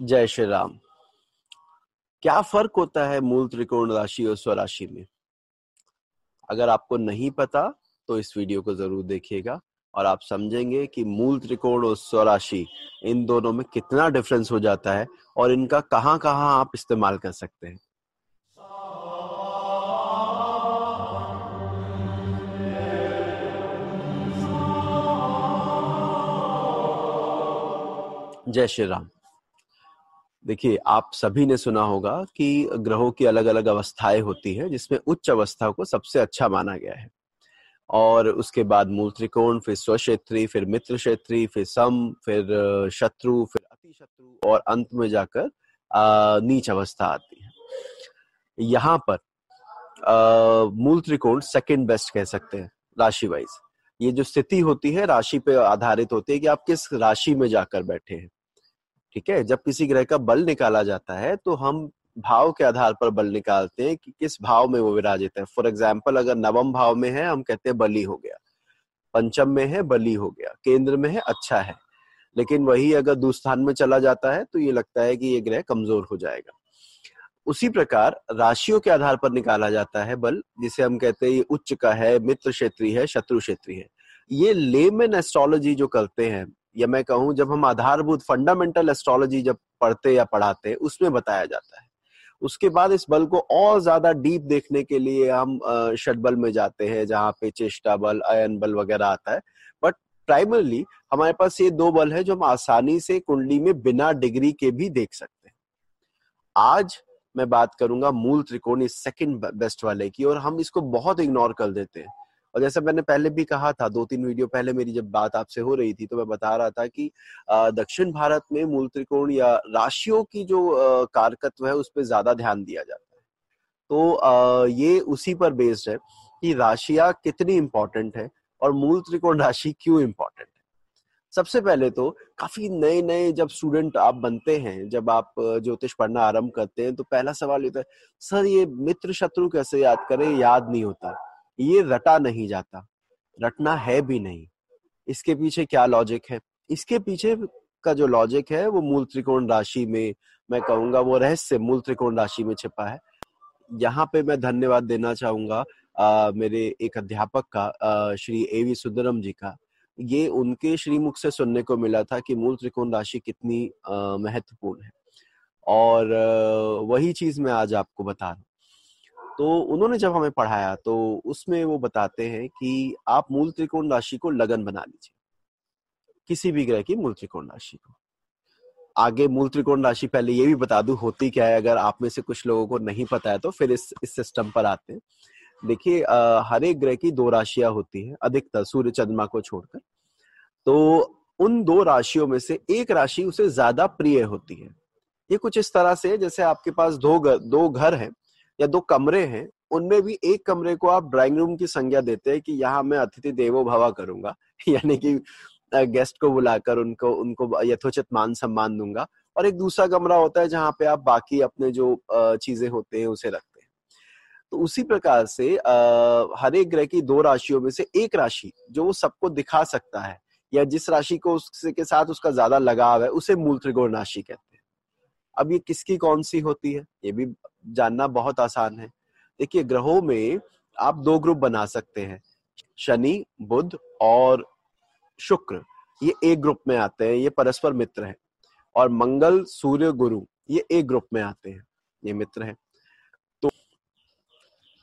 जय श्री राम। क्या फ़र्क होता है मूल त्रिकोण राशि और स्वराशि में? अगर आपको नहीं पता तो इस वीडियो को ज़रूर देखिएगा और आप समझेंगे कि मूल त्रिकोण और स्वराशि, इन दोनों में कितना डिफरेंस हो जाता है और इनका कहाँ कहाँ आप इस्तेमाल कर सकते हैं। जय श्री राम। देखिए, आप सभी ने सुना होगा कि ग्रहों की अलग अलग अवस्थाएँ होती है, जिसमें उच्च अवस्था को सबसे अच्छा माना गया है। और उसके बाद मूल त्रिकोण, फिर स्वक्षेत्री, फिर मित्र क्षेत्री फिर सम, फिर शत्रु, फिर अति शत्रु और अंत में जाकर नीच अवस्था आती है। यहाँ पर मूल त्रिकोण सेकंड बेस्ट कह सकते हैं राशि वाइज ये जो स्थिति होती है, राशि पे आधारित होती है कि आप किस राशि में जाकर बैठे हैं। ठीक है? जब किसी ग्रह का बल निकाला जाता है तो हम भाव के आधार पर बल निकालते हैं कि किस भाव में वो विराजित है। फॉर एग्ज़ाम्पल अगर नवम भाव में है, हम कहते हैं बली हो गया। पंचम में है, बली हो गया। केंद्र में है अच्छा है। लेकिन वही अगर दूस्थान में चला जाता है तो ये लगता है कि ये ग्रह कमज़ोर हो जाएगा। उसी प्रकार राशियों के आधार पर निकाला जाता है बल, जिसे हम कहते हैं ये उच्च का है, मित्र क्षेत्रीय है, शत्रु क्षेत्रीय है। ये लेमन एस्ट्रोलॉजी जो करते हैं या मैं कहूँ, जब हम आधारभूत फंडामेंटल एस्ट्रोलॉजी जब पढ़ते या पढ़ाते, उसमें बताया जाता है। उसके बाद इस बल को और ज़्यादा डीप देखने के लिए हम षटबल में जाते हैं, जहाँ पे चेष्टा बल, अयन बल वगैरह आता है। बट प्राइमरली हमारे पास ये दो बल है जो हम आसानी से कुंडली में बिना डिग्री के भी देख सकते हैं। आज मैं बात करूँगा मूल त्रिकोण इस सेकंड बेस्ट वाले की और हम इसको बहुत इग्नोर कर देते हैं। और जैसे मैंने पहले भी कहा था दो तीन वीडियो पहले मेरी जब बात आपसे हो रही थी तो मैं बता रहा था कि दक्षिण भारत में मूल त्रिकोण या राशियों की जो कारकत्व है, उस पर ज़्यादा ध्यान दिया जाता है। तो ये उसी पर बेस्ड है कि राशियाँ कितनी इंपॉर्टेंट है और मूल त्रिकोण राशि क्यों इंपॉर्टेंट है। सबसे पहले तो काफ़ी नए नए जब स्टूडेंट आप बनते हैं, जब आप ज्योतिष पढ़ना आरंभ करते हैं तो पहला सवाल होता है, सर, ये मित्र शत्रु कैसे याद करें? याद नहीं होता। ये रटा नहीं जाता रटना है भी नहीं। इसके पीछे क्या लॉजिक है? इसके पीछे का जो लॉजिक है वो मूल त्रिकोण राशि में मैं कहूँगा वो रहस्य मूल त्रिकोण राशि में छिपा है। यहाँ पे मैं धन्यवाद देना चाहूँगा आ, मेरे एक अध्यापक का आ, श्री ए वी सुंदरम जी का। ये उनके श्रीमुख से सुनने को मिला था कि मूल त्रिकोण राशि कितनी महत्वपूर्ण है। और वही चीज़ मैं आज आपको बता रहा हूँ। तो उन्होंने जब हमें पढ़ाया तो उसमें वो बताते हैं कि आप मूल त्रिकोण राशि को लगन बना लीजिए। किसी भी ग्रह की मूल त्रिकोण राशि को। आगे मूल त्रिकोण राशि पहले ये भी बता दू, होती क्या है? अगर आप में से कुछ लोगों को नहीं पता है तो फिर इस इस सिस्टम पर आते हैं। देखिए हर एक ग्रह की दो राशियाँ होती हैं, अधिकतर सूर्य चंद्रमा को छोड़कर। तो उन दो राशियों में से एक राशि उसे ज़्यादा प्रिय होती है। ये कुछ इस तरह से जैसे आपके पास दो घर दो घर हैं। या दो कमरे हैं, उनमें भी एक कमरे को आप ड्राइंग रूम की संज्ञा देते हैं कि यहाँ मैं अतिथि देवो भवा करूँगा, यानी कि गेस्ट को बुलाकर उनको उनको यथोचित मान सम्मान दूँगा। और एक दूसरा कमरा होता है जहाँ पे आप बाकी अपने जो चीज़ें होते हैं उसे रखते हैं। तो उसी प्रकार से हर एक ग्रह की दो राशियों में से एक राशि जो वो सबको दिखा सकता है, या जिस राशि को उसके साथ उसका ज़्यादा लगाव है, उसे मूल त्रिकोण राशि कहते हैं। अब ये किसकी कौन सी होती है? ये भी जानना बहुत आसान है। देखिए, ग्रहों में आप दो ग्रुप बना सकते हैं, शनि, बुध और शुक्र। ये एक ग्रुप में आते हैं, ये परस्पर मित्र है। और मंगल, सूर्य, गुरु, ये एक ग्रुप में आते हैं, ये मित्र है। तो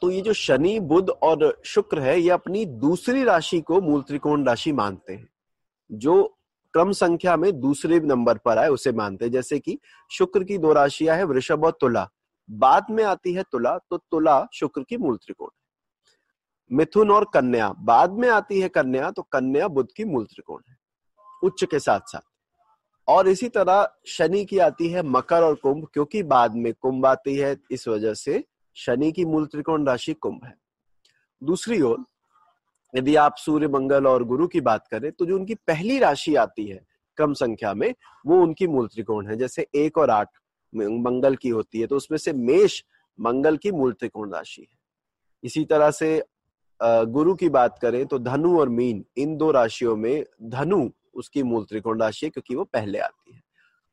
तो ये जो शनि, बुध और शुक्र है, ये अपनी दूसरी राशि को मूल त्रिकोण राशि मानते हैं, जो क्रम संख्या में दूसरे नंबर पर आए, उसे मानते हैं। जैसे कि शुक्र की दो राशियाँ है, वृषभ और तुला। बाद में आती है तुला तो तुला शुक्र की मूल त्रिकोण है। मिथुन और कन्या, बाद में आती है कन्या तो कन्या बुद्ध की मूल त्रिकोण है। उच्च के साथ साथ और इसी तरह शनि की आती है मकर और कुंभ, क्योंकि बाद में कुंभ आती है, इस वजह से शनि की मूल त्रिकोण राशि कुंभ है। दूसरी ओर यदि आप सूर्य, मंगल और गुरु की बात करें तो जो उनकी पहली राशि आती है कम संख्या में, वो उनकी मूल त्रिकोण है। जैसे एक और आठ मंगल की होती है तो उसमें से मेष मंगल की मूल त्रिकोण राशि है। इसी तरह से गुरु की बात करें तो धनु और मीन, इन दो राशियों में धनु उसकी मूल त्रिकोण राशि है, क्योंकि वो पहले आती है।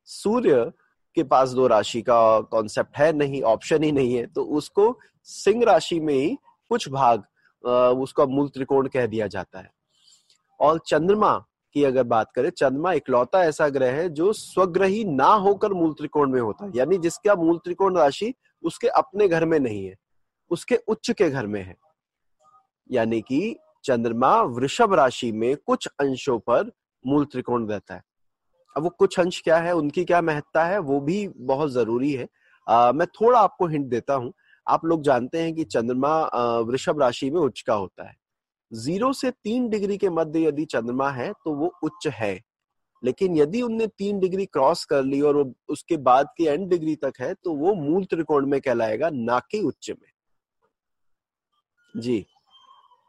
सूर्य के पास दो राशि का कॉन्सेप्ट है, नहीं ऑप्शन ही नहीं है तो उसको सिंह राशि में ही कुछ भाग उसका मूल त्रिकोण कह दिया जाता है। और चंद्रमा की अगर बात करें चंद्रमा इकलौता ऐसा ग्रह है जो स्वग्रही ना होकर मूल त्रिकोण में होता है। यानी जिसका मूल त्रिकोण राशि उसके अपने घर में नहीं है उसके उच्च के घर में है। यानी कि चंद्रमा वृषभ राशि में कुछ अंशों पर मूल त्रिकोण रहता है। अब वो कुछ अंश क्या है उनकी क्या महत्ता है वो भी बहुत ज़रूरी है। आ, मैं थोड़ा आपको हिंट देता हूँ। आप लोग जानते हैं कि चंद्रमा वृषभ राशि में उच्च का होता है। ज़ीरो से तीन डिग्री के मध्य यदि चंद्रमा है तो वो उच्च है। लेकिन यदि उनने तीन डिग्री क्रॉस कर ली और उसके बाद की एंड डिग्री तक है तो वो मूल त्रिकोण में कहलाएगा, ना कि उच्च में। जी।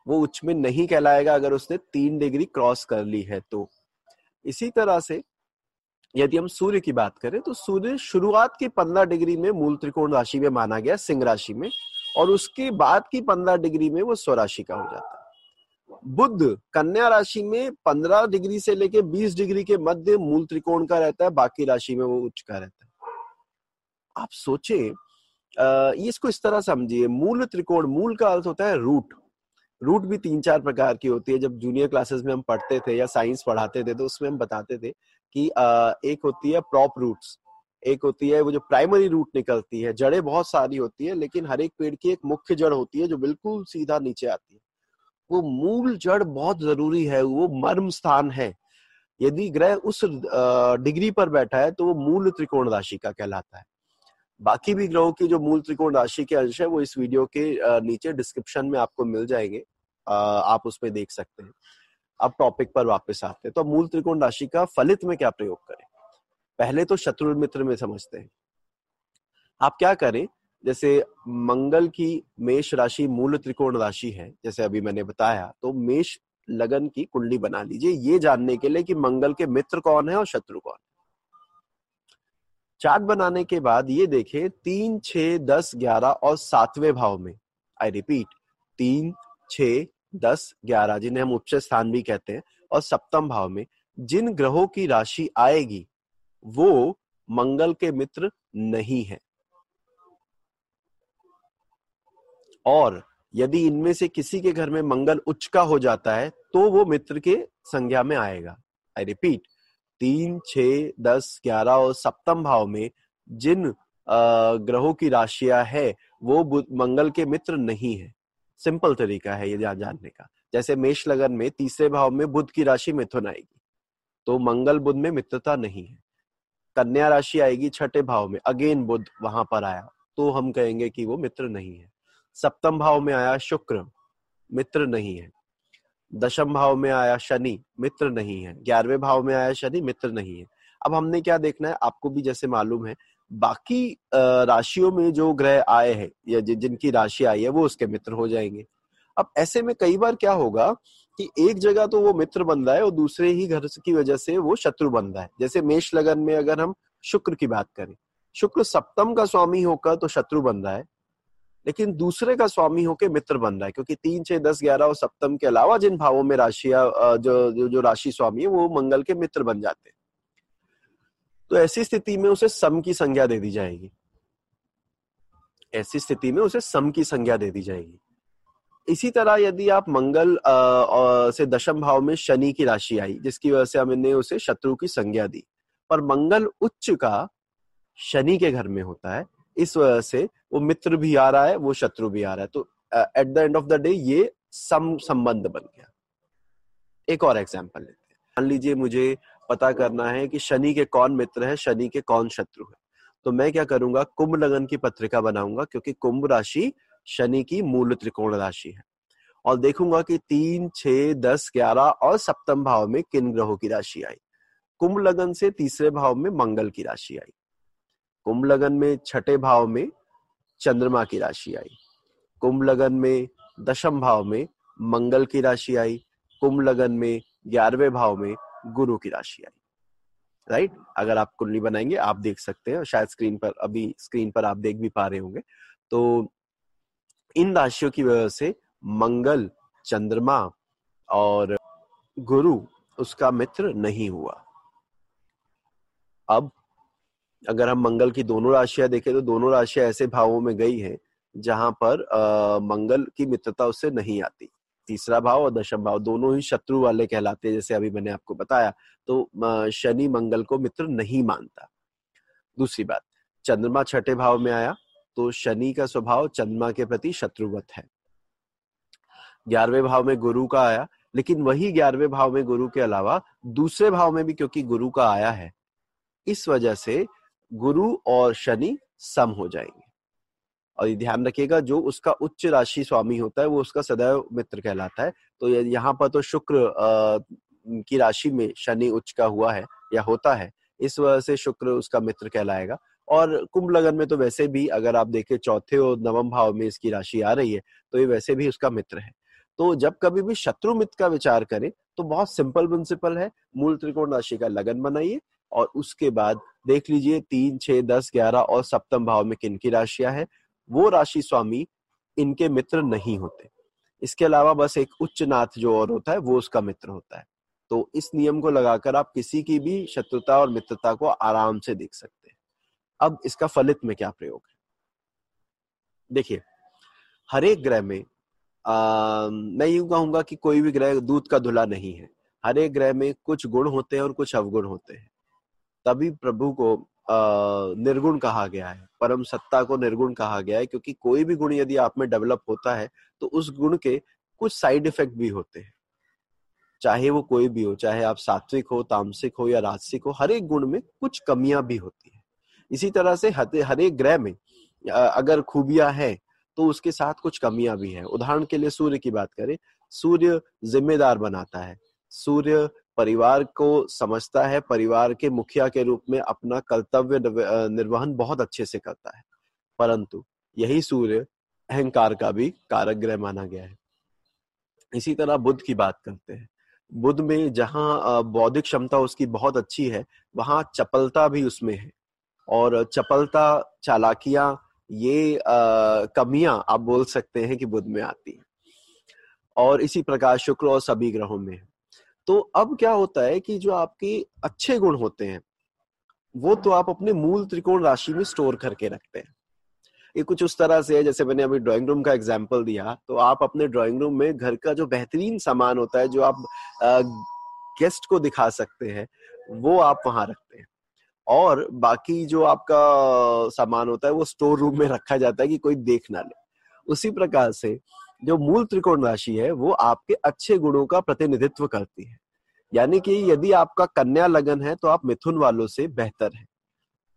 वो उच्च में नहीं कहलाएगा अगर उसने तीन डिग्री क्रॉस कर ली है तो। इसी तरह से यदि हम सूर्य की बात करें तो सूर्य शुरुआत की पंद्रह डिग्री में मूल त्रिकोण राशि में माना गया, सिंह राशि में, और उसके बाद की पंद्रह डिग्री में वो स्वराशि का हो जाता है। बुद्ध कन्या राशि में पंद्रह डिग्री से लेके बीस डिग्री के मध्य मूल त्रिकोण का रहता है, बाकी राशि में वो उच्च का रहता है। आप सोचे इसको इस तरह समझिए, मूल त्रिकोण, मूल का अर्थ होता है रूट। रूट भी तीन चार प्रकार की होती है। जब जूनियर क्लासेस में हम पढ़ते थे या साइंस पढ़ाते थे तो उसमें हम बताते थे कि एक होती है प्रॉप रूट्स एक होती है वो जो प्राइमरी रूट निकलती है। जड़ें बहुत सारी होती है, लेकिन हर एक पेड़ की एक मुख्य जड़ होती है जो बिल्कुल सीधा नीचे आती है। वो मूल जड़ बहुत ज़रूरी है, वो मर्म स्थान है। यदि ग्रह उस डिग्री पर बैठा है तो वो मूल त्रिकोण राशि का कहलाता है। बाकी भी ग्रहों की जो मूल त्रिकोण राशि के अंश है, वो इस वीडियो के नीचे डिस्क्रिप्शन में आपको मिल जाएँगे। आप उसमें देख सकते हैं। अब टॉपिक पर वापस आते हैं। तो मूल त्रिकोण राशि का फलित में क्या प्रयोग करें? पहले तो शत्रु मित्र में समझते हैं। आप क्या करें? जैसे मंगल की मेष राशि मूल त्रिकोण राशि है, जैसे अभी मैंने बताया तो मेष लगन की कुंडली बना लीजिए। ये जानने के लिए कि मंगल के मित्र कौन है और शत्रु कौन है। चार्ट बनाने के बाद ये देखें, तीन छ दस, ग्यारह और सातवें भाव में। आई रिपीट तीन छ दस ग्यारह, जिन्हें हम उच्च स्थान भी कहते हैं, और सप्तम भाव में, जिन ग्रहों की राशि आएगी, वो मंगल के मित्र नहीं है। और यदि इनमें से किसी के घर में मंगल उच्च का हो जाता है तो वो मित्र के संज्ञा में आएगा। आई रिपीट तीन छ दस, ग्यारह और सप्तम भाव में जिन ग्रहों की राशियाँ है, वो मंगल के मित्र नहीं है। सिंपल तरीका है ये जानने का। जैसे मेष लगन में तीसरे भाव में बुध की राशि मिथुन आएगी तो मंगल बुध में मित्रता नहीं है। कन्या राशि आएगी छठे भाव में, अगेन बुद्ध वहाँ पर आया तो हम कहेंगे कि वो मित्र नहीं है। सप्तम भाव में आया शुक्र, मित्र नहीं है। दशम भाव में आया शनि, मित्र नहीं है। ग्यारहवें भाव में आया शनि, मित्र नहीं है। अब हमने क्या देखना है, आपको भी जैसे मालूम है बाकी राशियों में जो ग्रह आए हैं या जिनकी राशि आई है वो उसके मित्र हो जाएँगे। अब ऐसे में कई बार क्या होगा कि एक जगह तो वो मित्र बन रहा है और दूसरे ही घर की वजह से वो शत्रु बन रहा है। जैसे मेष लगन में अगर हम शुक्र की बात करें शुक्र सप्तम का स्वामी होकर तो शत्रु बन रहा है लेकिन दूसरे का स्वामी होके मित्र बन रहा है क्योंकि तीन छह दस ग्यारह और सप्तम के अलावा जिन भावों में राशिया जो जो, जो राशि स्वामी है वो मंगल के मित्र बन जाते हैं। तो ऐसी स्थिति में उसे सम की संज्ञा दे दी जाएगी। ऐसी स्थिति में उसे सम की संज्ञा दे दी जाएगी। इसी तरह यदि आप मंगल आ, से दशम भाव में शनि की राशि आई जिसकी वजह से हमने उसे शत्रु की संज्ञा दी पर मंगल उच्च का शनि के घर में होता है इस वजह से वो मित्र भी आ रहा है वो शत्रु भी आ रहा है। तो at the end of the day ये सम संबंध बन गया। एक और एग्ज़ाम्पल लेते हैं। मान लीजिए मुझे पता करना है कि शनि के कौन मित्र है, शनि के कौन शत्रु है। तो मैं क्या करूँगा? कुंभ लगन की पत्रिका बनाऊँगा, क्योंकि कुंभ राशि शनि की मूल त्रिकोण राशि है। और देखूँगा कि तीन छ दस, ग्यारह और सप्तम भाव में किन ग्रहों की राशि आई? कुंभ लगन से तीसरे भाव में मंगल की राशि आई। कुंभ लगन में छठे भाव में चंद्रमा की राशि आई। कुंभ लगन में दशम भाव में मंगल की राशि आई। कुंभ लगन में ग्यारहवें भाव में गुरु की राशि आई। राइट अगर आप कुंडली बनाएँगे आप देख सकते हैं शायद स्क्रीन पर अभी स्क्रीन पर आप देख भी पा रहे होंगे। तो इन राशियों की वजह से मंगल चंद्रमा और गुरु उसका मित्र नहीं हुआ। अब अगर हम मंगल की दोनों राशियाँ देखें तो दोनों राशियाँ ऐसे भावों में गई हैं जहाँ पर आ, मंगल की मित्रता उससे नहीं आती। तीसरा भाव और दशम भाव, दोनों ही शत्रु वाले कहलाते हैं, जैसे अभी मैंने आपको बताया। तो शनि मंगल को मित्र नहीं मानता। दूसरी बात, चंद्रमा छठे भाव में आया तो शनि का स्वभाव चंद्रमा के प्रति शत्रुवत है। ग्यारहवें भाव में गुरु का आया, लेकिन वही ग्यारहवें भाव में गुरु के अलावा दूसरे भाव में भी क्योंकि गुरु का आया है, इस वजह से गुरु और शनि सम हो जाएँगे। और ध्यान रखिएगा, जो उसका उच्च राशि स्वामी होता है, वो उसका सदैव मित्र कहलाता है। तो यहाँ पर तो शुक्र की राशि में शनि उच्च का हुआ है, या होता है, इस वजह से शुक्र उसका मित्र कहलाएगा। और कुंभ लगन में तो वैसे भी अगर आप देखें, चौथे और नवम भाव में इसकी राशि आ रही है तो ये वैसे भी उसका मित्र है। तो जब कभी भी शत्रु मित्र का विचार करें तो बहुत सिंपल प्रिंसिपल है, मूल त्रिकोण राशि का लगन बनाइए और उसके बाद देख लीजिए, तीन, छह, दस, ग्यारह और सप्तम भाव में किन की राशियाँ है वो राशि स्वामी इनके मित्र नहीं होते। इसके अलावा बस एक उच्च नाथ जो और होता है वो उसका मित्र होता है। तो इस नियम को लगाकर आप किसी की भी शत्रुता और मित्रता को आराम से देख सकते हैं। अब इसका फलित में क्या प्रयोग है? देखिए हर एक ग्रह में आ, मैं यूँ कहूँगा कि कोई भी ग्रह दूध का धुला नहीं है। हर एक ग्रह में कुछ गुण होते हैं और कुछ अवगुण होते हैं। तभी प्रभु को निर्गुण कहा गया है, परम सत्ता को निर्गुण कहा गया है, क्योंकि कोई भी गुण यदि आप में डेवलप होता है तो उस गुण के कुछ साइड इफ़ेक्ट भी होते हैं। चाहे वो कोई भी हो, चाहे आप सात्विक हो, तामसिक हो या राजसिक हो, हर एक गुण में कुछ कमियाँ भी होती है। इसी तरह से हर एक ग्रह में अगर खूबियाँ हैं तो उसके साथ कुछ कमियाँ भी हैं। उदाहरण के लिए सूर्य की बात करें, सूर्य जिम्मेदार बनाता है, सूर्य परिवार को समझता है, परिवार के मुखिया के रूप में अपना कर्तव्य निर्वहन बहुत अच्छे से करता है। परंतु यही सूर्य अहंकार का भी कारक ग्रह माना गया है। इसी तरह बुद्ध की बात करते हैं। बुद्ध में जहाँ बौद्धिक क्षमता उसकी बहुत अच्छी है, वहाँ चपलता भी उसमें है। और चपलता, चालाकियाँ, ये कमियाँ आप बोल सकते हैं कि बुद्ध में आती है। और इसी प्रकार शुक्र और सभी ग्रहों में है। तो अब क्या होता है कि जो आपके अच्छे गुण होते हैं, वो तो आप अपने मूल त्रिकोण राशि में स्टोर करके रखते हैं। ये कुछ उस तरह से है, जैसे मैंने अभी ड्राइंग रूम का एग्ज़ाम्पल दिया तो आप अपने ड्राइंग रूम में घर का जो बेहतरीन सामान होता है, जो आप गेस्ट को दिखा सकते हैं, वो आप वहाँ रखते हैं। और बाकी जो आपका सामान होता है, वो स्टोर रूम में रखा जाता है कि कोई देख ना ले। उसी प्रकार से जो मूल त्रिकोण राशि है, वो आपके अच्छे गुणों का प्रतिनिधित्व करती है। यानी कि यदि आपका कन्या लगन है तो आप मिथुन वालों से बेहतर है।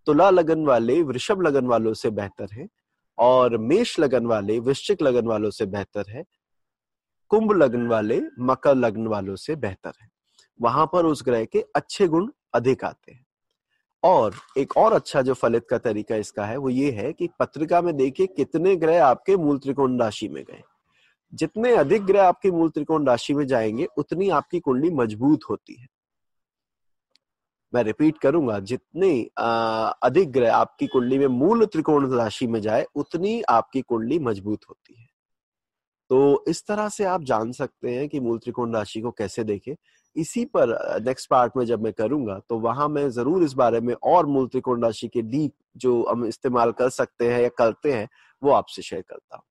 तुला लगन वाले, वृषभ लगन वालों से बेहतर है और मेष लगन वाले, वृश्चिक लगन वालों से बेहतर है। कुंभ लगन वाले, मकर लगन वालों से बेहतर है। वहाँ पर उस ग्रह के अच्छे गुण अधिक आते हैं। और एक और अच्छा जो फलित का तरीका इसका है, वो ये है कि पत्रिका में देखिए कितने ग्रह आपके मूल त्रिकोण राशि में गए। जितने अधिक ग्रह आपकी मूल त्रिकोण राशि में जाएँगे, उतनी आपकी कुंडली मज़बूत होती है। मैं रिपीट करूँगा, जितने अधिक ग्रह आपकी कुंडली में मूल त्रिकोण राशि में जाए, उतनी आपकी कुंडली मज़बूत होती है। तो इस तरह से आप जान सकते हैं कि मूल त्रिकोण राशि को कैसे देखें। इसी पर नेक्स्ट पार्ट में जब मैं करूँगा तो वहाँ मैं ज़रूर इस बारे में और मूल त्रिकोण राशि के डीप जो हम इस्तेमाल कर सकते हैं या करते हैं, वो आपसे शेयर करता हूँ।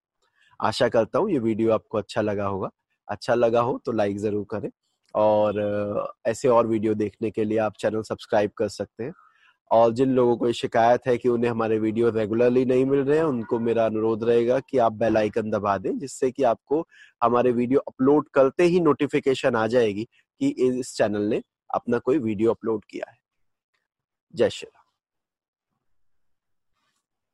आशा करता हूँ ये वीडियो आपको अच्छा लगा होगा। अच्छा लगा हो तो लाइक ज़रूर करें और ऐसे और वीडियो देखने के लिए आप चैनल सब्सक्राइब कर सकते हैं। और जिन लोगों को शिकायत है कि उन्हें हमारे वीडियो रेगुलरली नहीं मिल रहे हैं, उनको मेरा अनुरोध रहेगा कि आप बेल आइकन दबा दें, जिससे कि आपको हमारे वीडियो अपलोड करते ही नोटिफिकेशन आ जाएगी कि इस चैनल ने अपना कोई वीडियो अपलोड किया है। जय श्री राम।